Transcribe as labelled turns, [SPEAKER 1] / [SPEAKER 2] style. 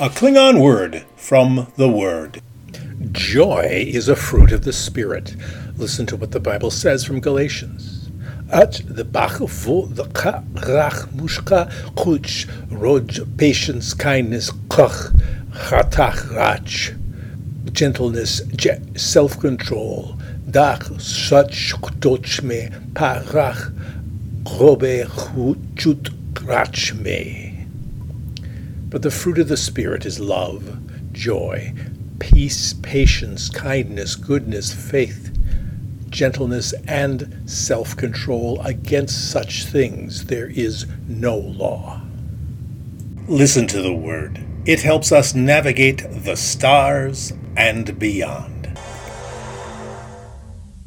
[SPEAKER 1] A Klingon word from the Word.
[SPEAKER 2] Joy is a fruit of the Spirit. Listen to what the Bible says from Galatians. At the Quch roj patience kindness QaQ chatach rach gentleness self control Daq such me parach robe chut me. But the fruit of the Spirit is love, joy, peace, patience, kindness, goodness, faith, gentleness, and self control. Against such things there is no law.
[SPEAKER 1] Listen to the Word. It helps us navigate the stars and beyond.